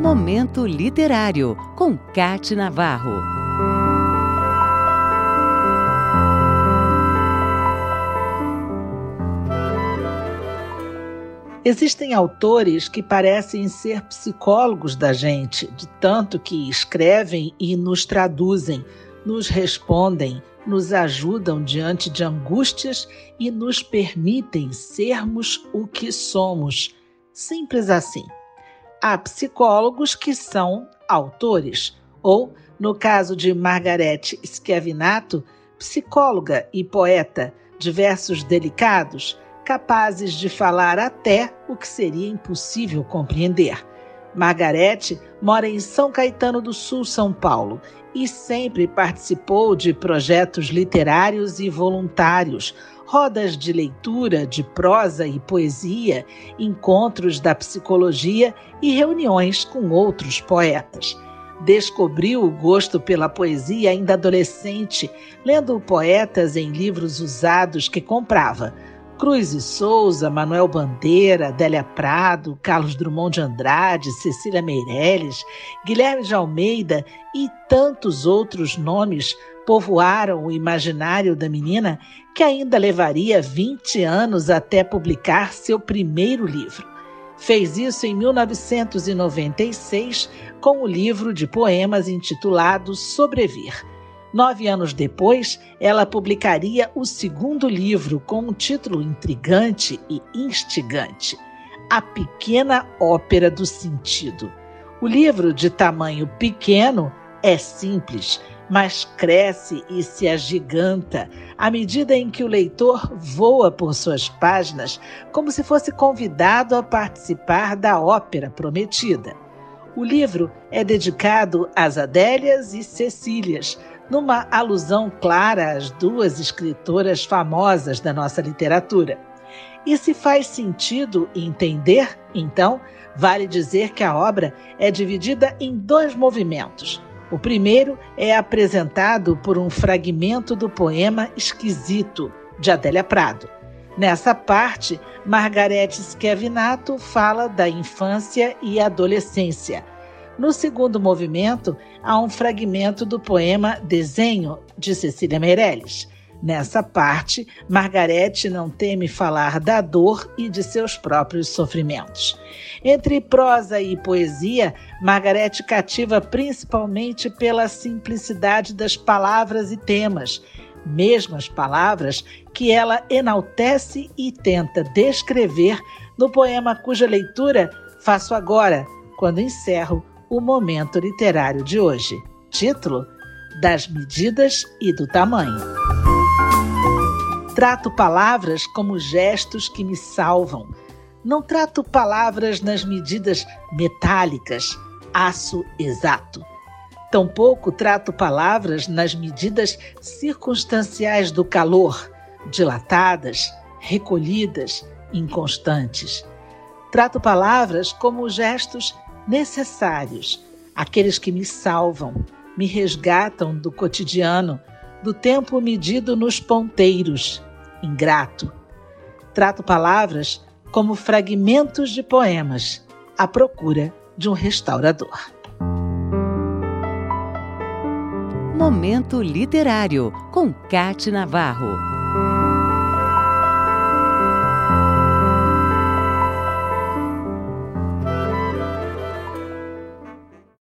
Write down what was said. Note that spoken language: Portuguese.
Momento Literário, com Cate Navarro. Existem autores que parecem ser psicólogos da gente, de tanto que escrevem e nos traduzem, nos respondem, nos ajudam diante de angústias e nos permitem sermos o que somos. Simples assim. Há psicólogos que são autores, ou, no caso de Margarete Schiavinato, psicóloga e poeta de versos delicados, capazes de falar até o que seria impossível compreender. Margarete mora em São Caetano do Sul, São Paulo, e sempre participou de projetos literários e voluntários, rodas de leitura de prosa e poesia, encontros da psicologia e reuniões com outros poetas. Descobriu o gosto pela poesia ainda adolescente, lendo poetas em livros usados que comprava Cruz e Souza, Manuel Bandeira, Adélia Prado, Carlos Drummond de Andrade, Cecília Meirelles, Guilherme de Almeida e tantos outros nomes povoaram o imaginário da menina que ainda levaria 20 anos até publicar seu primeiro livro. Fez isso em 1996 com o livro de poemas intitulado Sobrevir Nove anos depois, ela publicaria o segundo livro com um título intrigante e instigante: A Pequena Ópera do Sentido. O livro, de tamanho pequeno, é simples, mas cresce e se agiganta à medida em que o leitor voa por suas páginas, como se fosse convidado a participar da ópera prometida. O livro é dedicado às Adélias e Cecílias, numa alusão clara às duas escritoras famosas da nossa literatura. E se faz sentido entender, então, vale dizer que a obra é dividida em dois movimentos. O primeiro é apresentado por um fragmento do poema Esquisito, de Adélia Prado. Nessa parte, Margarete Schiavinato fala da infância e adolescência, no segundo movimento, há um fragmento do poema Desenho, de Cecília Meirelles. Nessa parte, Margarete não teme falar da dor e de seus próprios sofrimentos. Entre prosa e poesia, Margarete cativa principalmente pela simplicidade das palavras e temas, mesmas palavras que ela enaltece e tenta descrever no poema cuja leitura faço agora, quando encerro o momento literário de hoje. Título: Das medidas e do tamanho. Trato palavras como gestos que me salvam. Não trato palavras nas medidas metálicas, aço exato. Tampouco trato palavras nas medidas circunstanciais do calor, dilatadas, recolhidas, inconstantes. Trato palavras como gestos necessários, aqueles que me salvam, me resgatam do cotidiano, do tempo medido nos ponteiros. Ingrato. Trato palavras como fragmentos de poemas à procura de um restaurador. Momento Literário, com Cate Navarro.